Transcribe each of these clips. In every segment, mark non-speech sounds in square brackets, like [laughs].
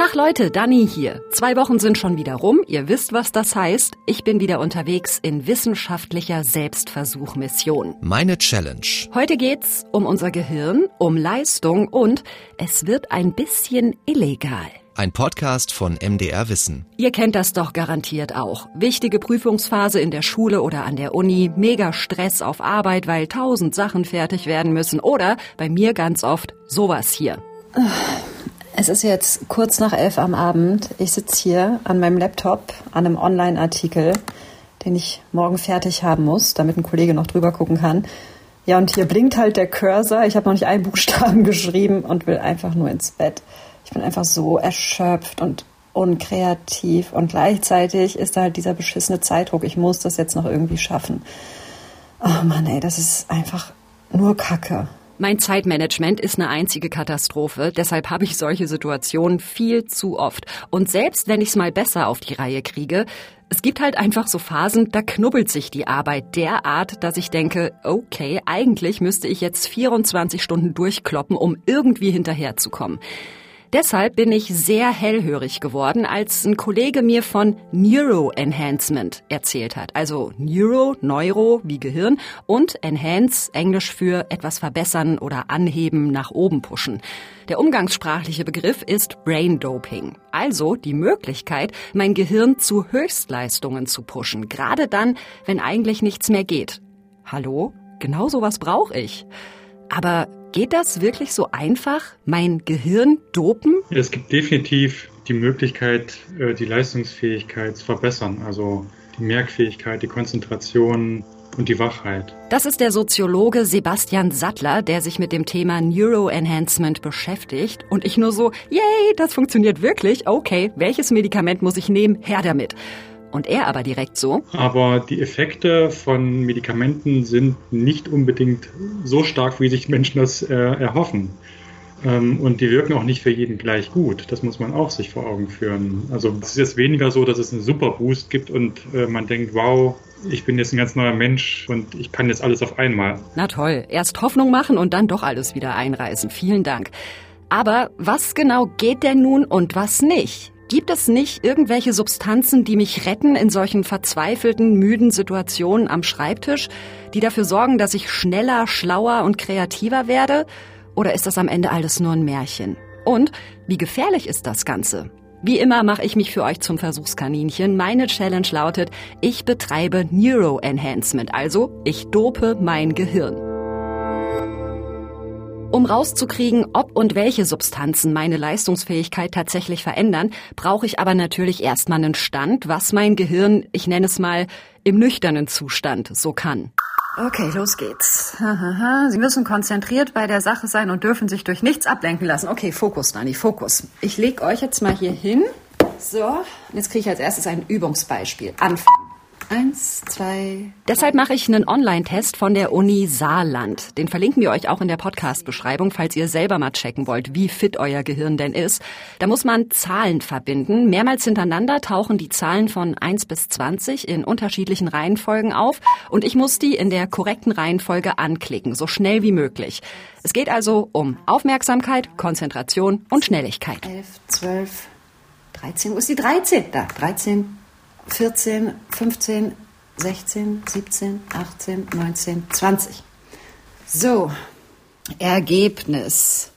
Tag Leute, Dani hier. Zwei Wochen sind schon wieder rum. Ihr wisst, was das heißt. Ich bin wieder unterwegs in wissenschaftlicher Selbstversuchmission. Meine Challenge. Heute geht's um unser Gehirn, um Leistung und es wird ein bisschen illegal. Ein Podcast von MDR Wissen. Ihr kennt das doch garantiert auch. Wichtige Prüfungsphase in der Schule oder an der Uni, mega Stress auf Arbeit, weil tausend Sachen fertig werden müssen oder bei mir ganz oft sowas hier. Es ist jetzt kurz nach elf am Abend. Ich sitze hier an meinem Laptop an einem Online-Artikel, den ich morgen fertig haben muss, damit ein Kollege noch drüber gucken kann. Ja, und hier blinkt halt der Cursor. Ich habe noch nicht einen Buchstaben [laughs] geschrieben und will einfach nur ins Bett. Ich bin einfach so erschöpft und unkreativ und gleichzeitig ist da halt dieser beschissene Zeitdruck. Ich muss das jetzt noch irgendwie schaffen. Oh Mann, ey, das ist einfach nur Kacke. Mein Zeitmanagement ist eine einzige Katastrophe, deshalb habe ich solche Situationen viel zu oft. Und selbst wenn ich es mal besser auf die Reihe kriege, es gibt halt einfach so Phasen, da knubbelt sich die Arbeit derart, dass ich denke, okay, eigentlich müsste ich jetzt 24 Stunden durchkloppen, um irgendwie hinterherzukommen. Deshalb bin ich sehr hellhörig geworden, als ein Kollege mir von Neuroenhancement erzählt hat. Also Neuro, Neuro wie Gehirn und Enhance, Englisch für etwas verbessern oder anheben, nach oben pushen. Der umgangssprachliche Begriff ist Brain Doping. Also die Möglichkeit, mein Gehirn zu Höchstleistungen zu pushen. Gerade dann, wenn eigentlich nichts mehr geht. Hallo? Genau sowas brauche ich. Aber Geht das wirklich so einfach? Mein Gehirn dopen? Es gibt definitiv die Möglichkeit, äh, die Leistungsfähigkeit zu verbessern. Also die Merkfähigkeit, die Konzentration und die Wachheit. Das ist der Soziologe Sebastian Sattler, der sich mit dem Thema Neuroenhancement beschäftigt. Und ich nur so, yay, das funktioniert wirklich. Okay, welches Medikament muss ich nehmen? Her damit. Und er aber direkt so. Aber die Effekte von Medikamenten sind nicht unbedingt so stark, wie sich Menschen das äh, erhoffen. Ähm, und die wirken auch nicht für jeden gleich gut. Das muss man auch sich vor Augen führen. Also es ist jetzt weniger so, dass es einen super Boost gibt und äh, man denkt, wow, ich bin jetzt ein ganz neuer Mensch und ich kann jetzt alles auf einmal. Na toll, erst Hoffnung machen und dann doch alles wieder einreißen. Vielen Dank. Aber was genau geht denn nun und was nicht? Gibt es nicht irgendwelche Substanzen, die mich retten in solchen verzweifelten, müden Situationen am Schreibtisch, die dafür sorgen, dass ich schneller, schlauer und kreativer werde? Oder ist das am Ende alles nur ein Märchen? Und wie gefährlich ist das Ganze? Wie immer mache ich mich für euch zum Versuchskaninchen. Meine Challenge lautet, ich betreibe Neuroenhancement, also ich dope mein Gehirn. Um rauszukriegen, ob und welche Substanzen meine Leistungsfähigkeit tatsächlich verändern, brauche ich aber natürlich erstmal einen Stand, was mein Gehirn, ich nenne es mal, im nüchternen Zustand so kann. Okay, los geht's. Sie müssen konzentriert bei der Sache sein und dürfen sich durch nichts ablenken lassen. Okay, Fokus, Dani, Fokus. Ich leg euch jetzt mal hier hin. So, jetzt kriege ich als erstes ein Übungsbeispiel. Anfangen. Eins, zwei. Deshalb mache ich einen Online-Test von der Uni Saarland. Den verlinken wir euch auch in der Podcast-Beschreibung, falls ihr selber mal checken wollt, wie fit euer Gehirn denn ist. Da muss man Zahlen verbinden. Mehrmals hintereinander tauchen die Zahlen von 1 bis 20 in unterschiedlichen Reihenfolgen auf und ich muss die in der korrekten Reihenfolge anklicken, so schnell wie möglich. Es geht also um Aufmerksamkeit, Konzentration und Schnelligkeit. 11, 12, 13. Wo ist die 13? Da, 13, 14, 15, 16, 17, 18, 19, 20. So, Ergebnis.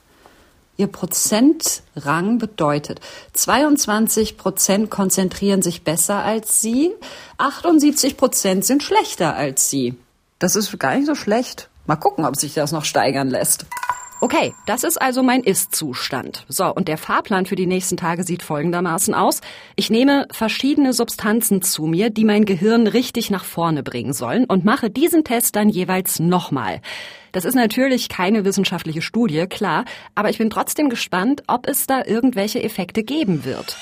Ihr Prozentrang bedeutet, 22 Prozent konzentrieren sich besser als Sie, 78 Prozent sind schlechter als Sie. Das ist gar nicht so schlecht. Mal gucken, ob sich das noch steigern lässt. Okay, das ist also mein Ist-Zustand. So, und der Fahrplan für die nächsten Tage sieht folgendermaßen aus. Ich nehme verschiedene Substanzen zu mir, die mein Gehirn richtig nach vorne bringen sollen und mache diesen Test dann jeweils nochmal. Das ist natürlich keine wissenschaftliche Studie, klar, aber ich bin trotzdem gespannt, ob es da irgendwelche Effekte geben wird.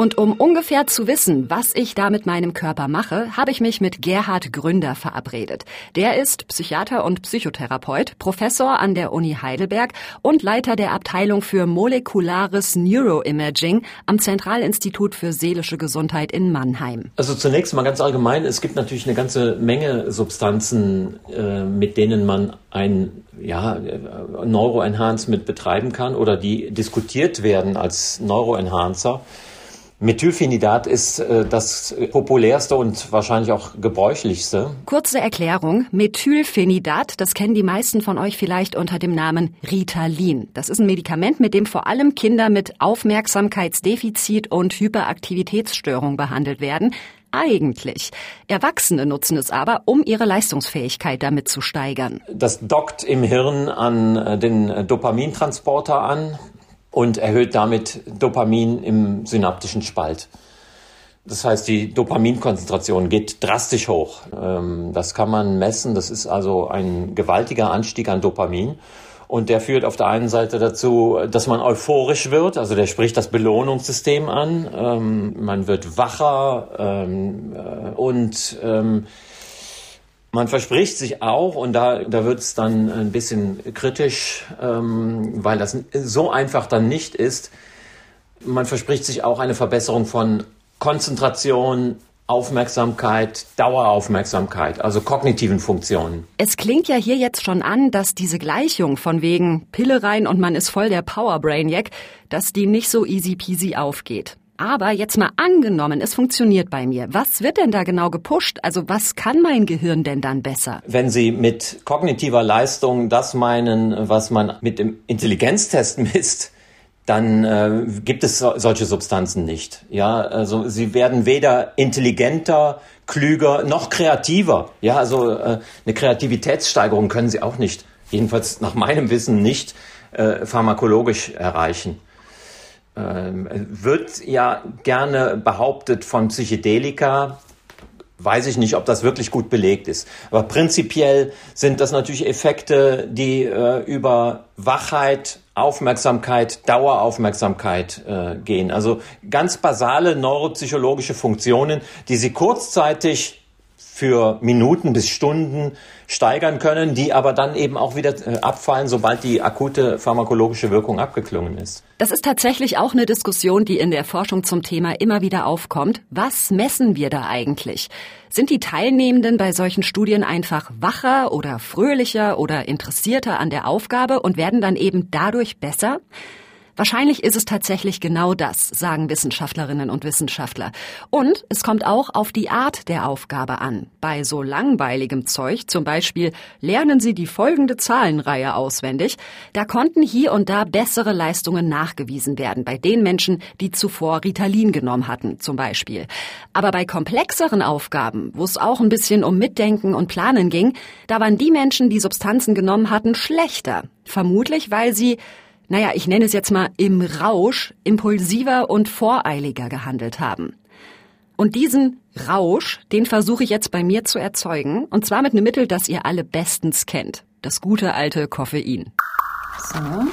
Und um ungefähr zu wissen, was ich da mit meinem Körper mache, habe ich mich mit Gerhard Gründer verabredet. Der ist Psychiater und Psychotherapeut, Professor an der Uni Heidelberg und Leiter der Abteilung für molekulares Neuroimaging am Zentralinstitut für seelische Gesundheit in Mannheim. Also zunächst mal ganz allgemein, es gibt natürlich eine ganze Menge Substanzen, äh, mit denen man ein ja, Neuroenhancement betreiben kann oder die diskutiert werden als Neuroenhancer. Methylphenidat ist äh, das populärste und wahrscheinlich auch gebräuchlichste. Kurze Erklärung. Methylphenidat, das kennen die meisten von euch vielleicht unter dem Namen Ritalin. Das ist ein Medikament, mit dem vor allem Kinder mit Aufmerksamkeitsdefizit und Hyperaktivitätsstörung behandelt werden. Eigentlich. Erwachsene nutzen es aber, um ihre Leistungsfähigkeit damit zu steigern. Das dockt im Hirn an äh, den Dopamintransporter an und erhöht damit Dopamin im synaptischen Spalt. Das heißt, die Dopaminkonzentration geht drastisch hoch. Ähm, das kann man messen. Das ist also ein gewaltiger Anstieg an Dopamin. Und der führt auf der einen Seite dazu, dass man euphorisch wird, also der spricht das Belohnungssystem an. Ähm, man wird wacher ähm, äh, und man verspricht sich auch, und da, da wird es dann ein bisschen kritisch, ähm, weil das so einfach dann nicht ist, man verspricht sich auch eine Verbesserung von Konzentration, Aufmerksamkeit, Daueraufmerksamkeit, also kognitiven Funktionen. Es klingt ja hier jetzt schon an, dass diese Gleichung von wegen Pille rein und man ist voll der Powerbrainiac, dass die nicht so easy peasy aufgeht. Aber jetzt mal angenommen, es funktioniert bei mir. Was wird denn da genau gepusht? Also was kann mein Gehirn denn dann besser? Wenn Sie mit kognitiver Leistung das meinen, was man mit dem Intelligenztest [laughs] misst, dann äh, gibt es so, solche Substanzen nicht. Ja, also sie werden weder intelligenter, klüger noch kreativer. Ja, also äh, eine Kreativitätssteigerung können sie auch nicht, jedenfalls nach meinem Wissen nicht äh, pharmakologisch erreichen. Ähm, wird ja gerne behauptet von Psychedelika, weiß ich nicht, ob das wirklich gut belegt ist. Aber prinzipiell sind das natürlich Effekte, die äh, über Wachheit, Aufmerksamkeit, Daueraufmerksamkeit äh, gehen. Also ganz basale neuropsychologische Funktionen, die Sie kurzzeitig für Minuten bis Stunden steigern können, die aber dann eben auch wieder äh, abfallen, sobald die akute pharmakologische Wirkung abgeklungen ist. Das ist tatsächlich auch eine Diskussion, die in der Forschung zum Thema immer wieder aufkommt. Was messen wir da eigentlich? Sind die Teilnehmenden bei solchen Studien einfach wacher oder fröhlicher oder interessierter an der Aufgabe und werden dann eben dadurch besser? Wahrscheinlich ist es tatsächlich genau das, sagen Wissenschaftlerinnen und Wissenschaftler. Und es kommt auch auf die Art der Aufgabe an. Bei so langweiligem Zeug, zum Beispiel lernen Sie die folgende Zahlenreihe auswendig, da konnten hier und da bessere Leistungen nachgewiesen werden, bei den Menschen, die zuvor Ritalin genommen hatten, zum Beispiel. Aber bei komplexeren Aufgaben, wo es auch ein bisschen um Mitdenken und Planen ging, da waren die Menschen, die Substanzen genommen hatten, schlechter. Vermutlich, weil sie naja, ich nenne es jetzt mal im Rausch, impulsiver und voreiliger gehandelt haben. Und diesen Rausch, den versuche ich jetzt bei mir zu erzeugen, und zwar mit einem Mittel, das ihr alle bestens kennt. Das gute alte Koffein. So. Eine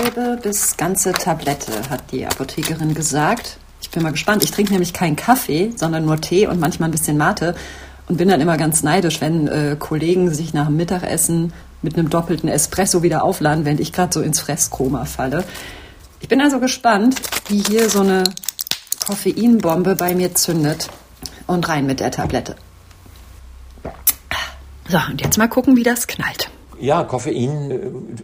halbe bis ganze Tablette, hat die Apothekerin gesagt. Ich bin mal gespannt. Ich trinke nämlich keinen Kaffee, sondern nur Tee und manchmal ein bisschen Mate. Und bin dann immer ganz neidisch, wenn äh, Kollegen sich nach dem Mittagessen mit einem doppelten Espresso wieder aufladen, während ich gerade so ins Fresskoma falle. Ich bin also gespannt, wie hier so eine Koffeinbombe bei mir zündet. Und rein mit der Tablette. So, und jetzt mal gucken, wie das knallt. Ja, Koffein äh,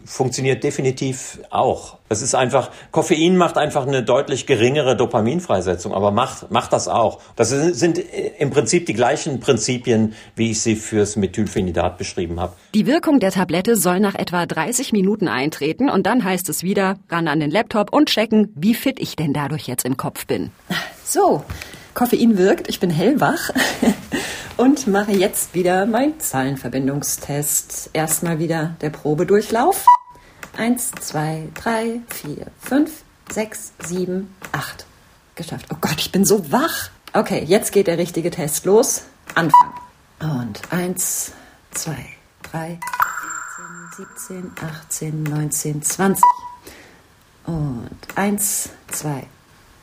funktioniert definitiv auch. Es ist einfach, Koffein macht einfach eine deutlich geringere Dopaminfreisetzung, aber macht, macht das auch. Das sind äh, im Prinzip die gleichen Prinzipien, wie ich sie fürs Methylphenidat beschrieben habe. Die Wirkung der Tablette soll nach etwa 30 Minuten eintreten und dann heißt es wieder, ran an den Laptop und checken, wie fit ich denn dadurch jetzt im Kopf bin. So, Koffein wirkt, ich bin hellwach und mache jetzt wieder meinen Zahlenverbindungstest. Erstmal wieder der Probedurchlauf. Eins, zwei, drei, vier, fünf, sechs, sieben, acht. Geschafft. Oh Gott, ich bin so wach. Okay, jetzt geht der richtige Test los. Anfang. Und eins, zwei, drei, 17, 18, 19, 20. Und eins, zwei,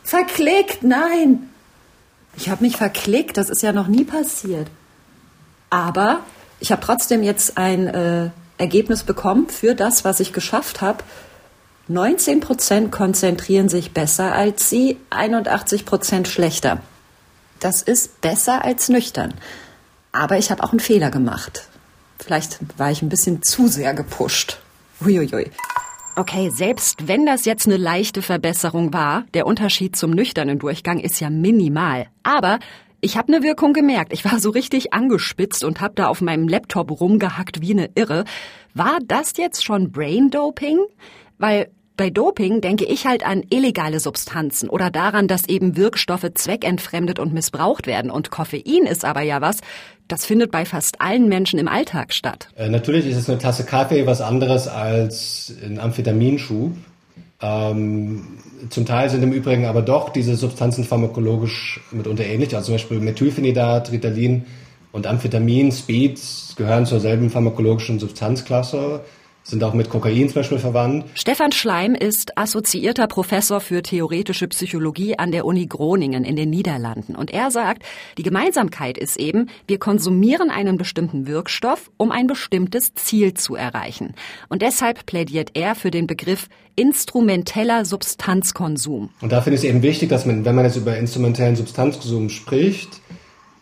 Verklickt, nein! Ich habe mich verklickt, das ist ja noch nie passiert. Aber ich habe trotzdem jetzt ein äh, Ergebnis bekommen für das, was ich geschafft habe. 19 Prozent konzentrieren sich besser als Sie, 81 Prozent schlechter. Das ist besser als nüchtern. Aber ich habe auch einen Fehler gemacht. Vielleicht war ich ein bisschen zu sehr gepusht. Uiuiui. Okay, selbst wenn das jetzt eine leichte Verbesserung war, der Unterschied zum nüchternen Durchgang ist ja minimal. Aber ich habe eine Wirkung gemerkt. Ich war so richtig angespitzt und habe da auf meinem Laptop rumgehackt wie eine Irre. War das jetzt schon Brain Doping? Weil bei Doping denke ich halt an illegale Substanzen oder daran, dass eben Wirkstoffe zweckentfremdet und missbraucht werden. Und Koffein ist aber ja was, das findet bei fast allen Menschen im Alltag statt. Äh, natürlich ist es eine Tasse Kaffee was anderes als ein Amphetaminschub. Ähm, zum Teil sind im Übrigen aber doch diese Substanzen pharmakologisch mitunter ähnlich. Also zum Beispiel Methylphenidat, Ritalin und Amphetamin, Speed gehören zur selben pharmakologischen Substanzklasse sind auch mit Kokain zum Beispiel verwandt. Stefan Schleim ist assoziierter Professor für theoretische Psychologie an der Uni Groningen in den Niederlanden. Und er sagt, die Gemeinsamkeit ist eben, wir konsumieren einen bestimmten Wirkstoff, um ein bestimmtes Ziel zu erreichen. Und deshalb plädiert er für den Begriff instrumenteller Substanzkonsum. Und da finde ich es eben wichtig, dass man, wenn man jetzt über instrumentellen Substanzkonsum spricht,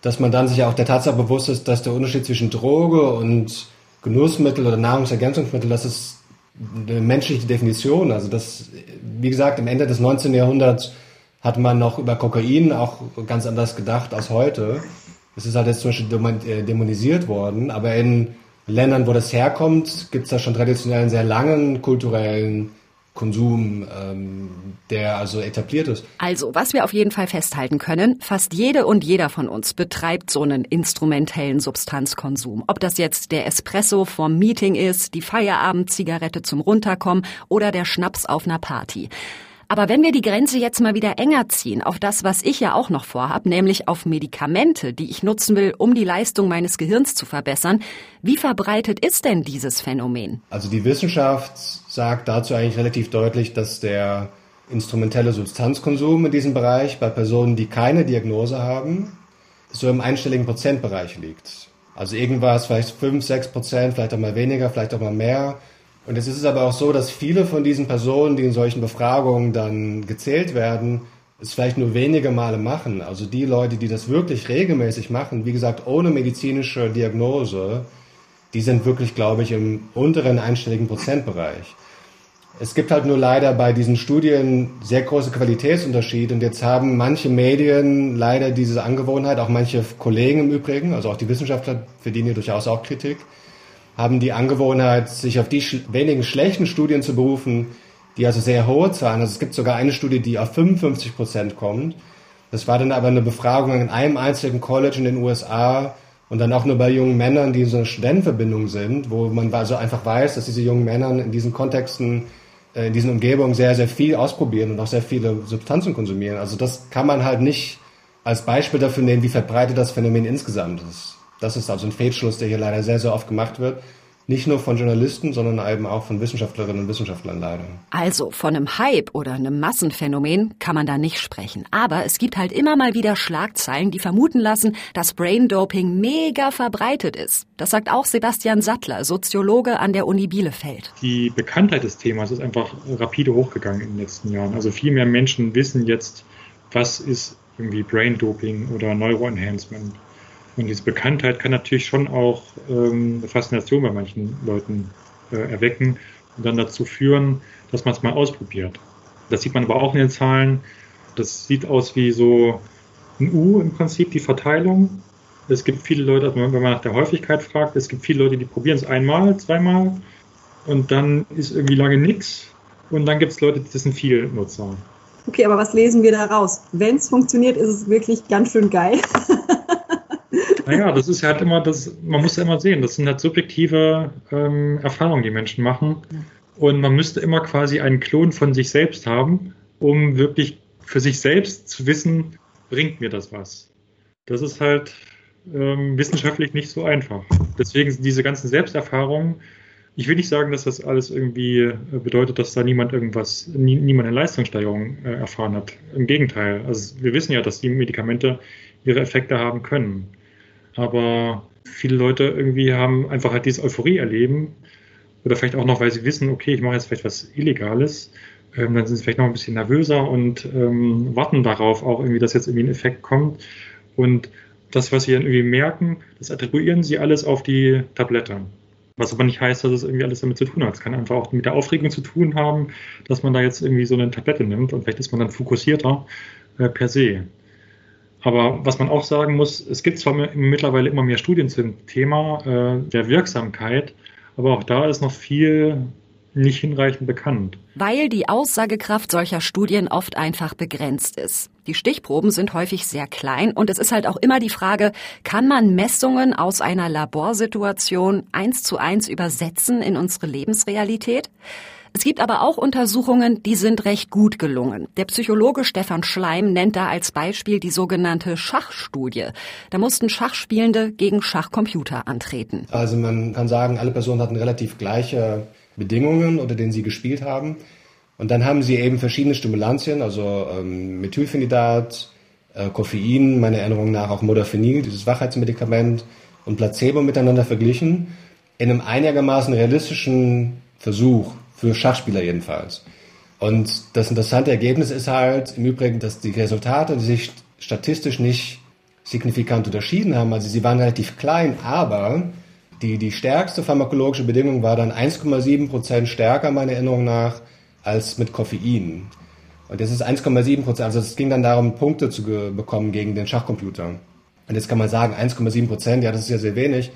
dass man dann sich auch der Tatsache bewusst ist, dass der Unterschied zwischen Droge und Genussmittel oder Nahrungsergänzungsmittel, das ist eine menschliche Definition. Also das, wie gesagt, im Ende des 19. Jahrhunderts hat man noch über Kokain auch ganz anders gedacht als heute. Es ist halt jetzt zum Beispiel äh, dämonisiert worden, aber in Ländern, wo das herkommt, gibt es da schon traditionell einen sehr langen kulturellen Konsum, ähm, der also etabliert ist. Also, was wir auf jeden Fall festhalten können, fast jede und jeder von uns betreibt so einen instrumentellen Substanzkonsum. Ob das jetzt der Espresso vom Meeting ist, die Feierabendzigarette zum Runterkommen oder der Schnaps auf einer Party. Aber wenn wir die Grenze jetzt mal wieder enger ziehen auf das, was ich ja auch noch vorhab, nämlich auf Medikamente, die ich nutzen will, um die Leistung meines Gehirns zu verbessern, wie verbreitet ist denn dieses Phänomen? Also die Wissenschaft sagt dazu eigentlich relativ deutlich, dass der instrumentelle Substanzkonsum in diesem Bereich bei Personen, die keine Diagnose haben, so im einstelligen Prozentbereich liegt. Also irgendwas, vielleicht 5, 6 Prozent, vielleicht auch mal weniger, vielleicht auch mal mehr. Und es ist aber auch so, dass viele von diesen Personen, die in solchen Befragungen dann gezählt werden, es vielleicht nur wenige Male machen. Also die Leute, die das wirklich regelmäßig machen, wie gesagt, ohne medizinische Diagnose, die sind wirklich, glaube ich, im unteren einstelligen Prozentbereich. Es gibt halt nur leider bei diesen Studien sehr große Qualitätsunterschiede und jetzt haben manche Medien leider diese Angewohnheit, auch manche Kollegen im Übrigen, also auch die Wissenschaftler verdienen hier durchaus auch Kritik, haben die Angewohnheit, sich auf die sch wenigen schlechten Studien zu berufen, die also sehr hohe Zahlen, also es gibt sogar eine Studie, die auf 55 Prozent kommt. Das war dann aber eine Befragung in einem einzigen College in den USA und dann auch nur bei jungen Männern, die in so einer Studentenverbindung sind, wo man also einfach weiß, dass diese jungen Männer in diesen Kontexten, äh, in diesen Umgebungen sehr, sehr viel ausprobieren und auch sehr viele Substanzen konsumieren. Also das kann man halt nicht als Beispiel dafür nehmen, wie verbreitet das Phänomen insgesamt ist. Das ist also ein Fehlschluss, der hier leider sehr, sehr oft gemacht wird. Nicht nur von Journalisten, sondern eben auch von Wissenschaftlerinnen und Wissenschaftlern leider. Also von einem Hype oder einem Massenphänomen kann man da nicht sprechen. Aber es gibt halt immer mal wieder Schlagzeilen, die vermuten lassen, dass Braindoping mega verbreitet ist. Das sagt auch Sebastian Sattler, Soziologe an der Uni Bielefeld. Die Bekanntheit des Themas ist einfach rapide hochgegangen in den letzten Jahren. Also viel mehr Menschen wissen jetzt, was ist irgendwie Braindoping oder Neuroenhancement. Und diese Bekanntheit kann natürlich schon auch ähm, eine Faszination bei manchen Leuten äh, erwecken und dann dazu führen, dass man es mal ausprobiert. Das sieht man aber auch in den Zahlen. Das sieht aus wie so ein U im Prinzip, die Verteilung. Es gibt viele Leute, also wenn man nach der Häufigkeit fragt, es gibt viele Leute, die probieren es einmal, zweimal und dann ist irgendwie lange nichts. Und dann gibt es Leute, das sind viele Nutzer. Okay, aber was lesen wir da raus? Wenn es funktioniert, ist es wirklich ganz schön geil. [laughs] Naja, das ist halt immer, das, man muss ja immer sehen, das sind halt subjektive ähm, Erfahrungen, die Menschen machen. Und man müsste immer quasi einen Klon von sich selbst haben, um wirklich für sich selbst zu wissen, bringt mir das was. Das ist halt ähm, wissenschaftlich nicht so einfach. Deswegen sind diese ganzen Selbsterfahrungen Ich will nicht sagen, dass das alles irgendwie äh, bedeutet, dass da niemand irgendwas, nie, niemand eine Leistungssteigerung äh, erfahren hat. Im Gegenteil. Also wir wissen ja, dass die Medikamente ihre Effekte haben können. Aber viele Leute irgendwie haben einfach halt diese Euphorie erleben. Oder vielleicht auch noch, weil sie wissen, okay, ich mache jetzt vielleicht was Illegales. Ähm, dann sind sie vielleicht noch ein bisschen nervöser und ähm, warten darauf auch irgendwie, dass jetzt irgendwie ein Effekt kommt. Und das, was sie dann irgendwie merken, das attribuieren sie alles auf die Tablette. Was aber nicht heißt, dass es irgendwie alles damit zu tun hat. Es kann einfach auch mit der Aufregung zu tun haben, dass man da jetzt irgendwie so eine Tablette nimmt und vielleicht ist man dann fokussierter äh, per se. Aber was man auch sagen muss, es gibt zwar mittlerweile immer mehr Studien zum Thema äh, der Wirksamkeit, aber auch da ist noch viel nicht hinreichend bekannt. Weil die Aussagekraft solcher Studien oft einfach begrenzt ist. Die Stichproben sind häufig sehr klein und es ist halt auch immer die Frage, kann man Messungen aus einer Laborsituation eins zu eins übersetzen in unsere Lebensrealität? Es gibt aber auch Untersuchungen, die sind recht gut gelungen. Der Psychologe Stefan Schleim nennt da als Beispiel die sogenannte Schachstudie. Da mussten Schachspielende gegen Schachcomputer antreten. Also man kann sagen, alle Personen hatten relativ gleiche Bedingungen, unter denen sie gespielt haben. Und dann haben sie eben verschiedene Stimulantien, also ähm, Methylphenidat, äh, Koffein, meiner Erinnerung nach auch Modafinil, dieses Wachheitsmedikament und Placebo miteinander verglichen, in einem einigermaßen realistischen Versuch, für Schachspieler jedenfalls. Und das interessante Ergebnis ist halt im Übrigen, dass die Resultate sich statistisch nicht signifikant unterschieden haben. Also sie waren relativ klein, aber die, die stärkste pharmakologische Bedingung war dann 1,7 Prozent stärker, meiner Erinnerung nach, als mit Koffein. Und das ist 1,7 Prozent. Also es ging dann darum, Punkte zu bekommen gegen den Schachcomputer. Und jetzt kann man sagen, 1,7 Prozent, ja, das ist ja sehr wenig.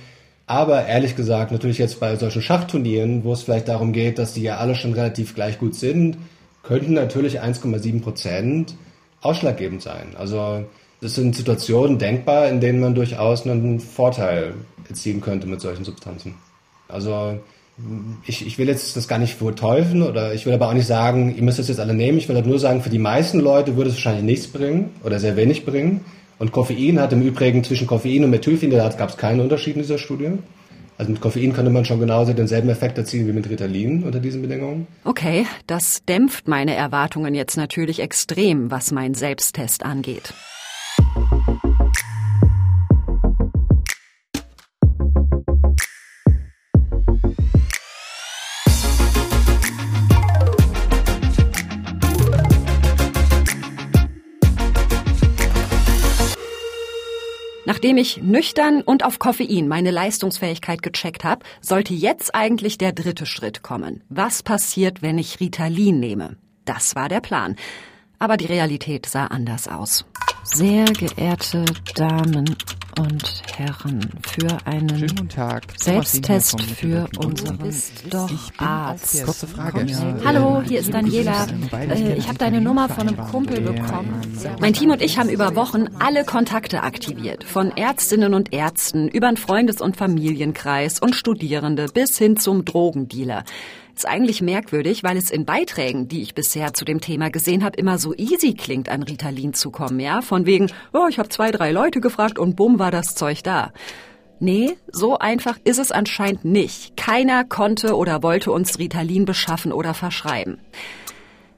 Aber ehrlich gesagt, natürlich jetzt bei solchen Schachturnieren, wo es vielleicht darum geht, dass die ja alle schon relativ gleich gut sind, könnten natürlich 1,7 Prozent ausschlaggebend sein. Also das sind Situationen denkbar, in denen man durchaus einen Vorteil erzielen könnte mit solchen Substanzen. Also ich, ich will jetzt das gar nicht verteufeln oder ich will aber auch nicht sagen, ihr müsst das jetzt alle nehmen. Ich will halt nur sagen, für die meisten Leute würde es wahrscheinlich nichts bringen oder sehr wenig bringen. Und Koffein hat im Übrigen zwischen Koffein und Methylphenidat gab es keinen Unterschied in dieser Studie. Also mit Koffein könnte man schon genauso denselben Effekt erzielen wie mit Ritalin unter diesen Bedingungen. Okay, das dämpft meine Erwartungen jetzt natürlich extrem, was mein Selbsttest angeht. Nachdem ich nüchtern und auf Koffein meine Leistungsfähigkeit gecheckt habe, sollte jetzt eigentlich der dritte Schritt kommen. Was passiert, wenn ich Ritalin nehme? Das war der Plan. Aber die Realität sah anders aus. Sehr geehrte Damen und Herren, für einen Selbsttest für unseren doch Arzt. Kurze Frage. Hallo, hier ist Daniela. Äh, ich habe deine Nummer von einem Kumpel bekommen. Mein Team und ich haben über Wochen alle Kontakte aktiviert. Von Ärztinnen und Ärzten über einen Freundes- und Familienkreis und Studierende bis hin zum Drogendealer ist eigentlich merkwürdig, weil es in Beiträgen, die ich bisher zu dem Thema gesehen habe, immer so easy klingt, an Ritalin zu kommen, ja? Von wegen, oh, ich habe zwei, drei Leute gefragt und bumm war das Zeug da. Nee, so einfach ist es anscheinend nicht. Keiner konnte oder wollte uns Ritalin beschaffen oder verschreiben.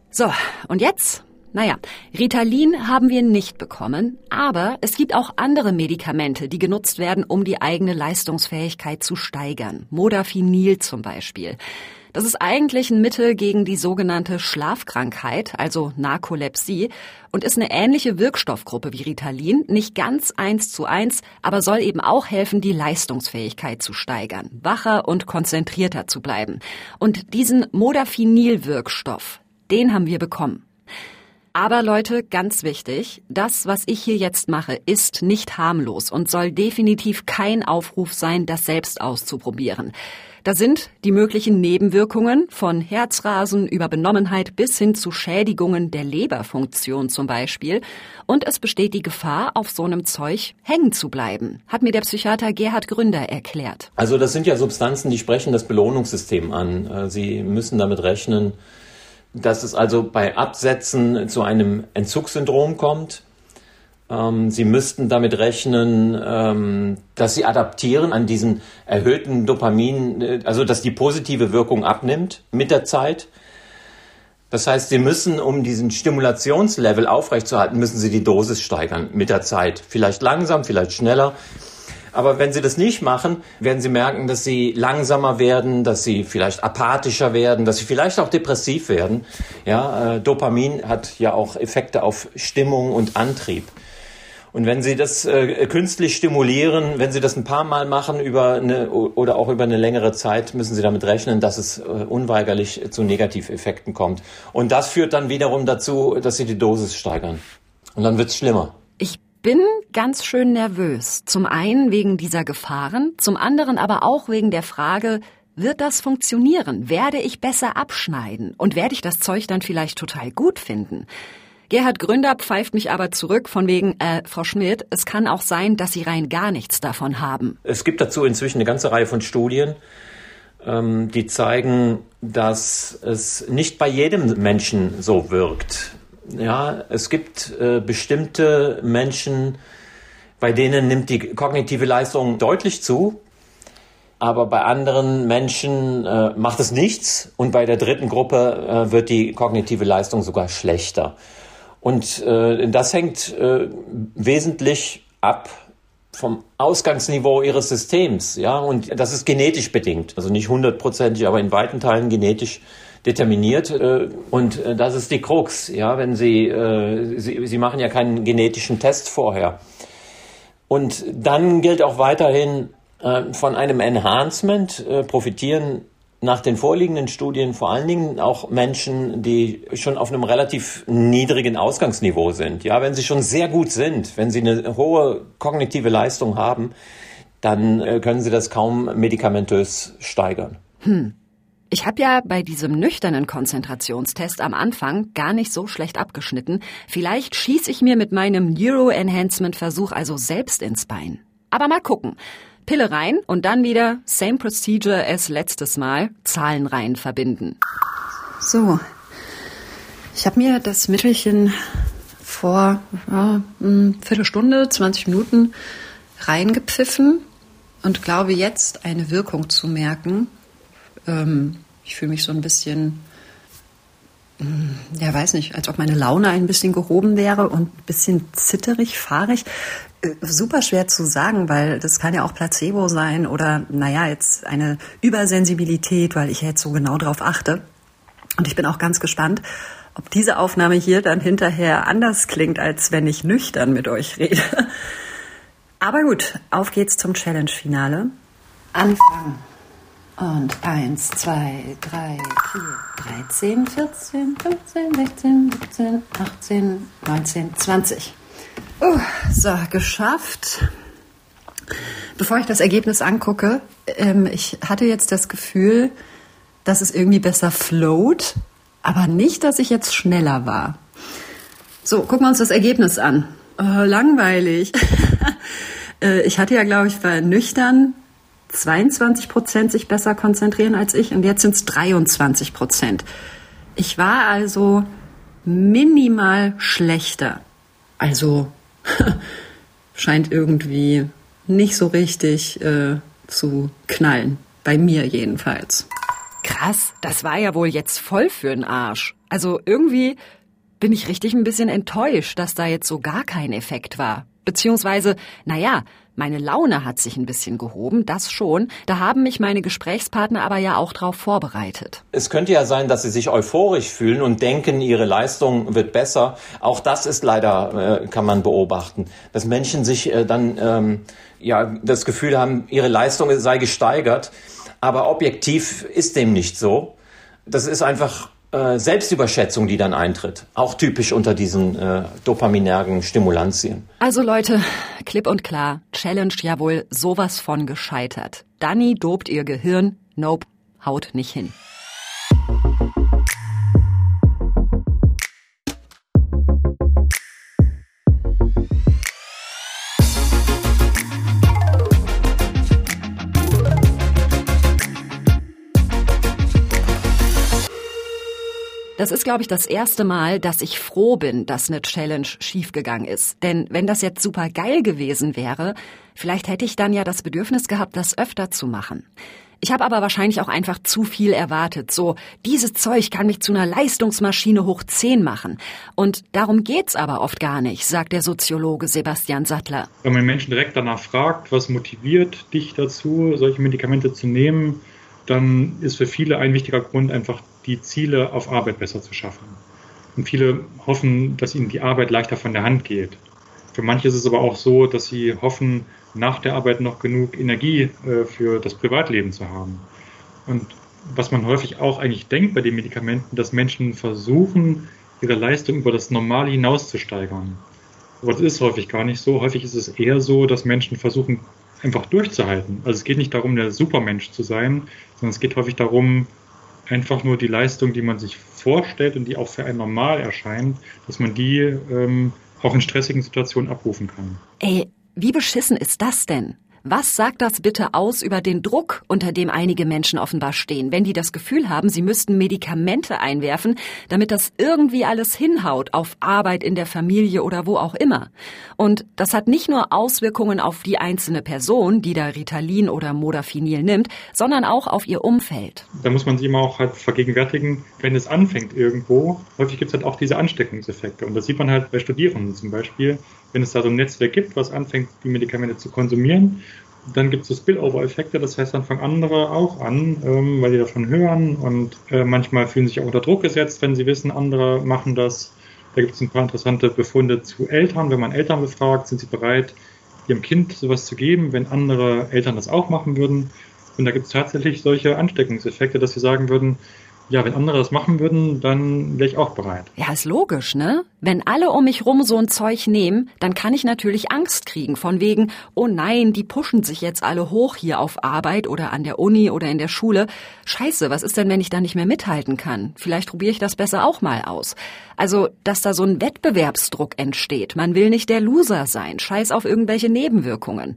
So, und jetzt? Naja, Ritalin haben wir nicht bekommen, aber es gibt auch andere Medikamente, die genutzt werden, um die eigene Leistungsfähigkeit zu steigern. Modafinil zum Beispiel. Das ist eigentlich ein Mittel gegen die sogenannte Schlafkrankheit, also Narkolepsie, und ist eine ähnliche Wirkstoffgruppe wie Ritalin, nicht ganz eins zu eins, aber soll eben auch helfen, die Leistungsfähigkeit zu steigern, wacher und konzentrierter zu bleiben. Und diesen Modafinil-Wirkstoff, den haben wir bekommen. Aber Leute, ganz wichtig, das, was ich hier jetzt mache, ist nicht harmlos und soll definitiv kein Aufruf sein, das selbst auszuprobieren. Da sind die möglichen Nebenwirkungen von Herzrasen über Benommenheit bis hin zu Schädigungen der Leberfunktion zum Beispiel. Und es besteht die Gefahr, auf so einem Zeug hängen zu bleiben, hat mir der Psychiater Gerhard Gründer erklärt. Also das sind ja Substanzen, die sprechen das Belohnungssystem an. Äh, Sie müssen damit rechnen, dass es also bei Absätzen zu einem Entzugssyndrom kommt. Ähm, sie müssten damit rechnen, ähm, dass sie adaptieren an diesen erhöhten Dopamin, äh, also dass die positive Wirkung abnimmt mit der Zeit. Das heißt, sie müssen, um diesen Stimulationslevel aufrechtzuerhalten, müssen sie die Dosis steigern mit der Zeit. Vielleicht langsam, vielleicht schneller. Aber wenn sie das nicht machen, werden sie merken, dass sie langsamer werden, dass sie vielleicht apathischer werden, dass sie vielleicht auch depressiv werden. Ja, äh, Dopamin hat ja auch Effekte auf Stimmung und Antrieb. Und wenn Sie das äh, künstlich stimulieren, wenn Sie das ein paar Mal machen über eine oder auch über eine längere Zeit, müssen Sie damit rechnen, dass es äh, unweigerlich zu Negativeffekten kommt. Und das führt dann wiederum dazu, dass Sie die Dosis steigern. Und dann wird's schlimmer. Bin ganz schön nervös. Zum einen wegen dieser Gefahren, zum anderen aber auch wegen der Frage, wird das funktionieren? Werde ich besser abschneiden? Und werde ich das Zeug dann vielleicht total gut finden? Gerhard Gründer pfeift mich aber zurück von wegen, äh, Frau Schmidt, es kann auch sein, dass Sie rein gar nichts davon haben. Es gibt dazu inzwischen eine ganze Reihe von Studien, ähm, die zeigen, dass es nicht bei jedem Menschen so wirkt. Ja, es gibt äh, bestimmte Menschen, bei denen nimmt die kognitive Leistung deutlich zu, aber bei anderen Menschen äh, macht es nichts und bei der dritten Gruppe äh, wird die kognitive Leistung sogar schlechter. Und äh, das hängt äh, wesentlich ab vom Ausgangsniveau ihres Systems, ja, und das ist genetisch bedingt, also nicht hundertprozentig, aber in weiten Teilen genetisch determiniert. Äh, und äh, das ist die Krux, ja, wenn Sie, äh, Sie, Sie machen ja keinen genetischen Test vorher. Und dann gilt auch weiterhin, von einem Enhancement profitieren nach den vorliegenden Studien vor allen Dingen auch Menschen, die schon auf einem relativ niedrigen Ausgangsniveau sind. Ja, wenn sie schon sehr gut sind, wenn sie eine hohe kognitive Leistung haben, dann können sie das kaum medikamentös steigern. Hm. Ich habe ja bei diesem nüchternen Konzentrationstest am Anfang gar nicht so schlecht abgeschnitten. Vielleicht schieße ich mir mit meinem Neuro-Enhancement-Versuch also selbst ins Bein. Aber mal gucken. Pille rein und dann wieder same procedure as letztes Mal, Zahlenreihen verbinden. So, ich habe mir das Mittelchen vor ja, eine Viertelstunde, 20 Minuten reingepfiffen und glaube jetzt eine Wirkung zu merken. Ähm, ich fühle mich so ein bisschen, hm, ja weiß nicht, als ob meine Laune ein bisschen gehoben wäre und ein bisschen zitterig, fahrig. Äh, super schwer zu sagen, weil das kann ja auch Placebo sein oder, naja, jetzt eine Übersensibilität, weil ich jetzt so genau drauf achte. Und ich bin auch ganz gespannt, ob diese Aufnahme hier dann hinterher anders klingt, als wenn ich nüchtern mit euch rede. Aber gut, auf geht's zum Challenge-Finale. Anfangen. Und eins, zwei, drei, vier, dreizehn, vierzehn, fünfzehn, sechzehn, siebzehn, achtzehn, neunzehn, zwanzig. Uh, so, geschafft. Bevor ich das Ergebnis angucke, ähm, ich hatte jetzt das Gefühl, dass es irgendwie besser float, aber nicht, dass ich jetzt schneller war. So, gucken wir uns das Ergebnis an. Oh, langweilig. [laughs] äh, ich hatte ja, glaube ich, bei nüchtern 22 Prozent sich besser konzentrieren als ich und jetzt sind es 23 Prozent. Ich war also minimal schlechter. Also [laughs] scheint irgendwie nicht so richtig äh, zu knallen. Bei mir jedenfalls. Krass, das war ja wohl jetzt voll für den Arsch. Also irgendwie bin ich richtig ein bisschen enttäuscht, dass da jetzt so gar kein Effekt war. Beziehungsweise, naja, meine Laune hat sich ein bisschen gehoben, das schon. Da haben mich meine Gesprächspartner aber ja auch drauf vorbereitet. Es könnte ja sein, dass sie sich euphorisch fühlen und denken, ihre Leistung wird besser. Auch das ist leider, äh, kann man beobachten, dass Menschen sich äh, dann ähm, ja das Gefühl haben, ihre Leistung sei gesteigert. Aber objektiv ist dem nicht so. Das ist einfach äh, Selbstüberschätzung, die dann eintritt. Auch typisch unter diesen äh, dopaminergen Stimulantien. Also Leute, klipp und klar, Challenge ja wohl sowas von gescheitert. Danny dobt ihr Gehirn, nope, haut nicht hin. Das ist, glaube ich, das erste Mal, dass ich froh bin, dass eine Challenge schiefgegangen ist. Denn wenn das jetzt super geil gewesen wäre, vielleicht hätte ich dann ja das Bedürfnis gehabt, das öfter zu machen. Ich habe aber wahrscheinlich auch einfach zu viel erwartet. So, dieses Zeug kann mich zu einer Leistungsmaschine hoch 10 machen. Und darum geht's aber oft gar nicht, sagt der Soziologe Sebastian Sattler. Wenn man Menschen direkt danach fragt, was motiviert dich dazu, solche Medikamente zu nehmen, dann ist für viele ein wichtiger Grund einfach die Ziele auf Arbeit besser zu schaffen. Und viele hoffen, dass ihnen die Arbeit leichter von der Hand geht. Für manche ist es aber auch so, dass sie hoffen, nach der Arbeit noch genug Energie äh, für das Privatleben zu haben. Und was man häufig auch eigentlich denkt bei den Medikamenten, dass Menschen versuchen, ihre Leistung über das Normale hinaus zu steigern. Aber das ist häufig gar nicht so. Häufig ist es eher so, dass Menschen versuchen, einfach durchzuhalten. Also es geht nicht darum, der Supermensch zu sein, sondern es geht häufig darum, einfach nur die Leistung, die man sich vorstellt und die auch für einen normal erscheint, dass man die ähm, auch in stressigen Situationen abrufen kann. Ey, wie beschissen ist das denn? Was sagt das bitte aus über den Druck, unter dem einige Menschen offenbar stehen, wenn die das Gefühl haben, sie müssten Medikamente einwerfen, damit das irgendwie alles hinhaut auf Arbeit in der Familie oder wo auch immer? Und das hat nicht nur Auswirkungen auf die einzelne Person, die da Ritalin oder Modafinil nimmt, sondern auch auf ihr Umfeld. Da muss man sich immer auch halt vergegenwärtigen, wenn es anfängt irgendwo, häufig gibt es halt auch diese Ansteckungseffekte. Und das sieht man halt bei Studierenden zum Beispiel, wenn es da so ein Netzwerk gibt, was anfängt, die Medikamente zu konsumieren, dann gibt es so Spillover-Effekte, das heißt, dann fangen andere auch an, ähm, weil die davon hören und äh, manchmal fühlen sich auch unter Druck gesetzt, wenn sie wissen, andere machen das. Da gibt es ein paar interessante Befunde zu Eltern. Wenn man Eltern befragt, sind sie bereit, ihrem Kind sowas zu geben, wenn andere Eltern das auch machen würden. Und da gibt es tatsächlich solche Ansteckungseffekte, dass sie sagen würden, ja, wenn andere das machen würden, dann wäre ich auch bereit. Ja, ist logisch, ne? Wenn alle um mich rum so ein Zeug nehmen, dann kann ich natürlich Angst kriegen von wegen, oh nein, die pushen sich jetzt alle hoch hier auf Arbeit oder an der Uni oder in der Schule. Scheiße, was ist denn, wenn ich da nicht mehr mithalten kann? Vielleicht probiere ich das besser auch mal aus. Also, dass da so ein Wettbewerbsdruck entsteht. Man will nicht der Loser sein. Scheiß auf irgendwelche Nebenwirkungen.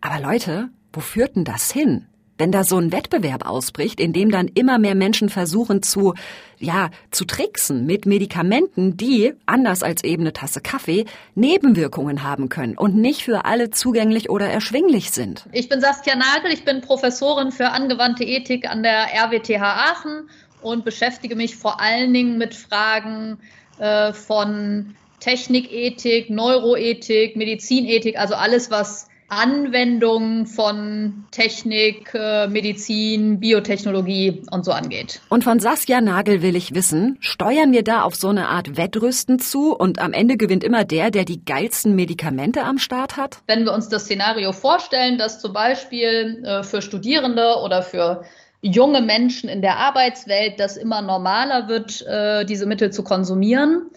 Aber Leute, wo führt denn das hin? Wenn da so ein Wettbewerb ausbricht, in dem dann immer mehr Menschen versuchen zu, ja, zu tricksen mit Medikamenten, die, anders als eben eine Tasse Kaffee, Nebenwirkungen haben können und nicht für alle zugänglich oder erschwinglich sind. Ich bin Saskia Nagel, ich bin Professorin für angewandte Ethik an der RWTH Aachen und beschäftige mich vor allen Dingen mit Fragen äh, von Technikethik, Neuroethik, Medizinethik, also alles, was Anwendung von Technik, äh, Medizin, Biotechnologie und so angeht. Und von Saskia Nagel will ich wissen, steuern wir da auf so eine Art Wettrüsten zu und am Ende gewinnt immer der, der die geilsten Medikamente am Start hat? Wenn wir uns das Szenario vorstellen, dass zum Beispiel äh, für Studierende oder für junge Menschen in der Arbeitswelt das immer normaler wird, äh, diese Mittel zu konsumieren,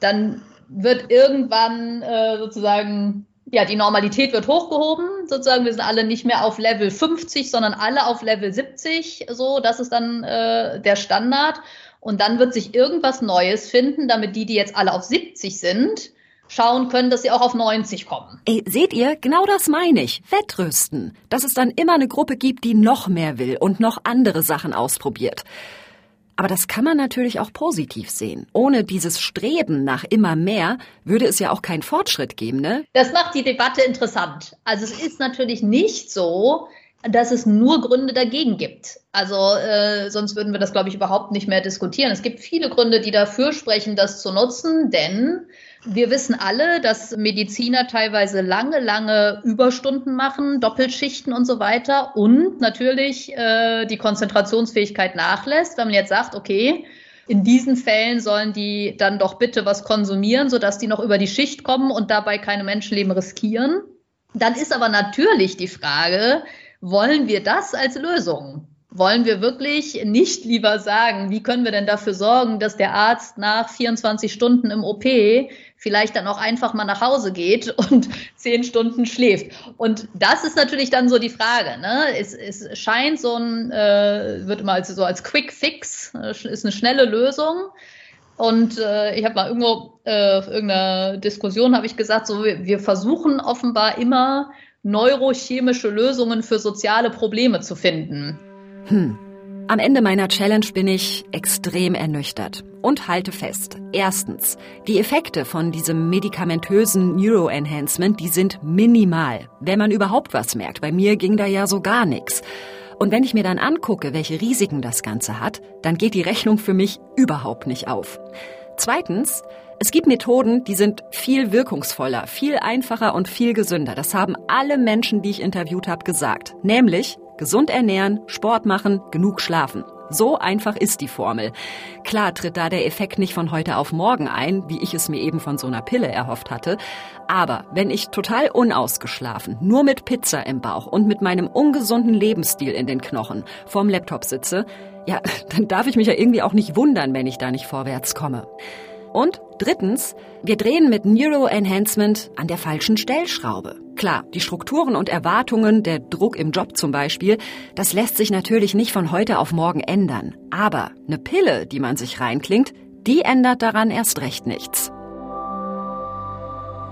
dann wird irgendwann sozusagen ja, die Normalität wird hochgehoben, sozusagen. Wir sind alle nicht mehr auf Level 50, sondern alle auf Level 70. So, das ist dann äh, der Standard. Und dann wird sich irgendwas Neues finden, damit die, die jetzt alle auf 70 sind, schauen können, dass sie auch auf 90 kommen. Ey, seht ihr, genau das meine ich. Wettrüsten. Dass es dann immer eine Gruppe gibt, die noch mehr will und noch andere Sachen ausprobiert. Aber das kann man natürlich auch positiv sehen. Ohne dieses Streben nach immer mehr würde es ja auch keinen Fortschritt geben, ne? Das macht die Debatte interessant. Also es ist natürlich nicht so, dass es nur Gründe dagegen gibt. Also äh, sonst würden wir das, glaube ich, überhaupt nicht mehr diskutieren. Es gibt viele Gründe, die dafür sprechen, das zu nutzen, denn wir wissen alle, dass Mediziner teilweise lange, lange Überstunden machen, Doppelschichten und so weiter und natürlich äh, die Konzentrationsfähigkeit nachlässt. Wenn man jetzt sagt, okay, in diesen Fällen sollen die dann doch bitte was konsumieren, sodass die noch über die Schicht kommen und dabei keine Menschenleben riskieren. Dann ist aber natürlich die Frage, wollen wir das als Lösung? Wollen wir wirklich nicht lieber sagen, wie können wir denn dafür sorgen, dass der Arzt nach 24 Stunden im OP vielleicht dann auch einfach mal nach Hause geht [laughs] und zehn Stunden schläft. Und das ist natürlich dann so die Frage. Ne? Es, es scheint so ein, äh, wird immer als, so als Quick Fix, äh, ist eine schnelle Lösung. Und äh, ich habe mal irgendwo äh, auf irgendeiner Diskussion habe ich gesagt, so wir, wir versuchen offenbar immer neurochemische Lösungen für soziale Probleme zu finden. Hm. Am Ende meiner Challenge bin ich extrem ernüchtert und halte fest. Erstens, die Effekte von diesem medikamentösen Neuroenhancement, die sind minimal, wenn man überhaupt was merkt. Bei mir ging da ja so gar nichts. Und wenn ich mir dann angucke, welche Risiken das Ganze hat, dann geht die Rechnung für mich überhaupt nicht auf. Zweitens, es gibt Methoden, die sind viel wirkungsvoller, viel einfacher und viel gesünder. Das haben alle Menschen, die ich interviewt habe, gesagt. Nämlich Gesund ernähren, Sport machen, genug schlafen. So einfach ist die Formel. Klar tritt da der Effekt nicht von heute auf morgen ein, wie ich es mir eben von so einer Pille erhofft hatte. Aber wenn ich total unausgeschlafen, nur mit Pizza im Bauch und mit meinem ungesunden Lebensstil in den Knochen vorm Laptop sitze, ja, [laughs] dann darf ich mich ja irgendwie auch nicht wundern, wenn ich da nicht vorwärts komme. Und drittens, wir drehen mit Neuroenhancement an der falschen Stellschraube. Klar, die Strukturen und Erwartungen, der Druck im Job zum Beispiel, das lässt sich natürlich nicht von heute auf morgen ändern. Aber eine Pille, die man sich reinklingt, die ändert daran erst recht nichts.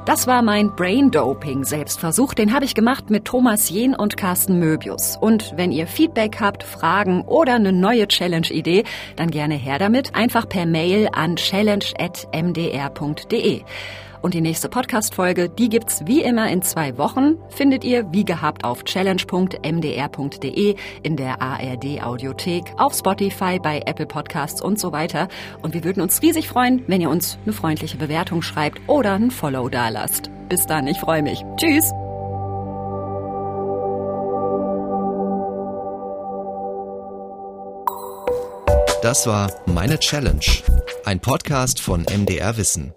Das war mein Brain Doping Selbstversuch. Den habe ich gemacht mit Thomas Jehn und Carsten Möbius. Und wenn ihr Feedback habt, Fragen oder eine neue Challenge-Idee, dann gerne her damit. Einfach per Mail an challenge.mdr.de. Und die nächste Podcast-Folge, die gibt's wie immer in zwei Wochen. Findet ihr wie gehabt auf challenge.mdr.de, in der ARD Audiothek, auf Spotify, bei Apple Podcasts und so weiter. Und wir würden uns riesig freuen, wenn ihr uns eine freundliche Bewertung schreibt oder ein Follow dalasst. Bis dann, ich freue mich. Tschüss! Das war Meine Challenge, ein Podcast von MDR Wissen.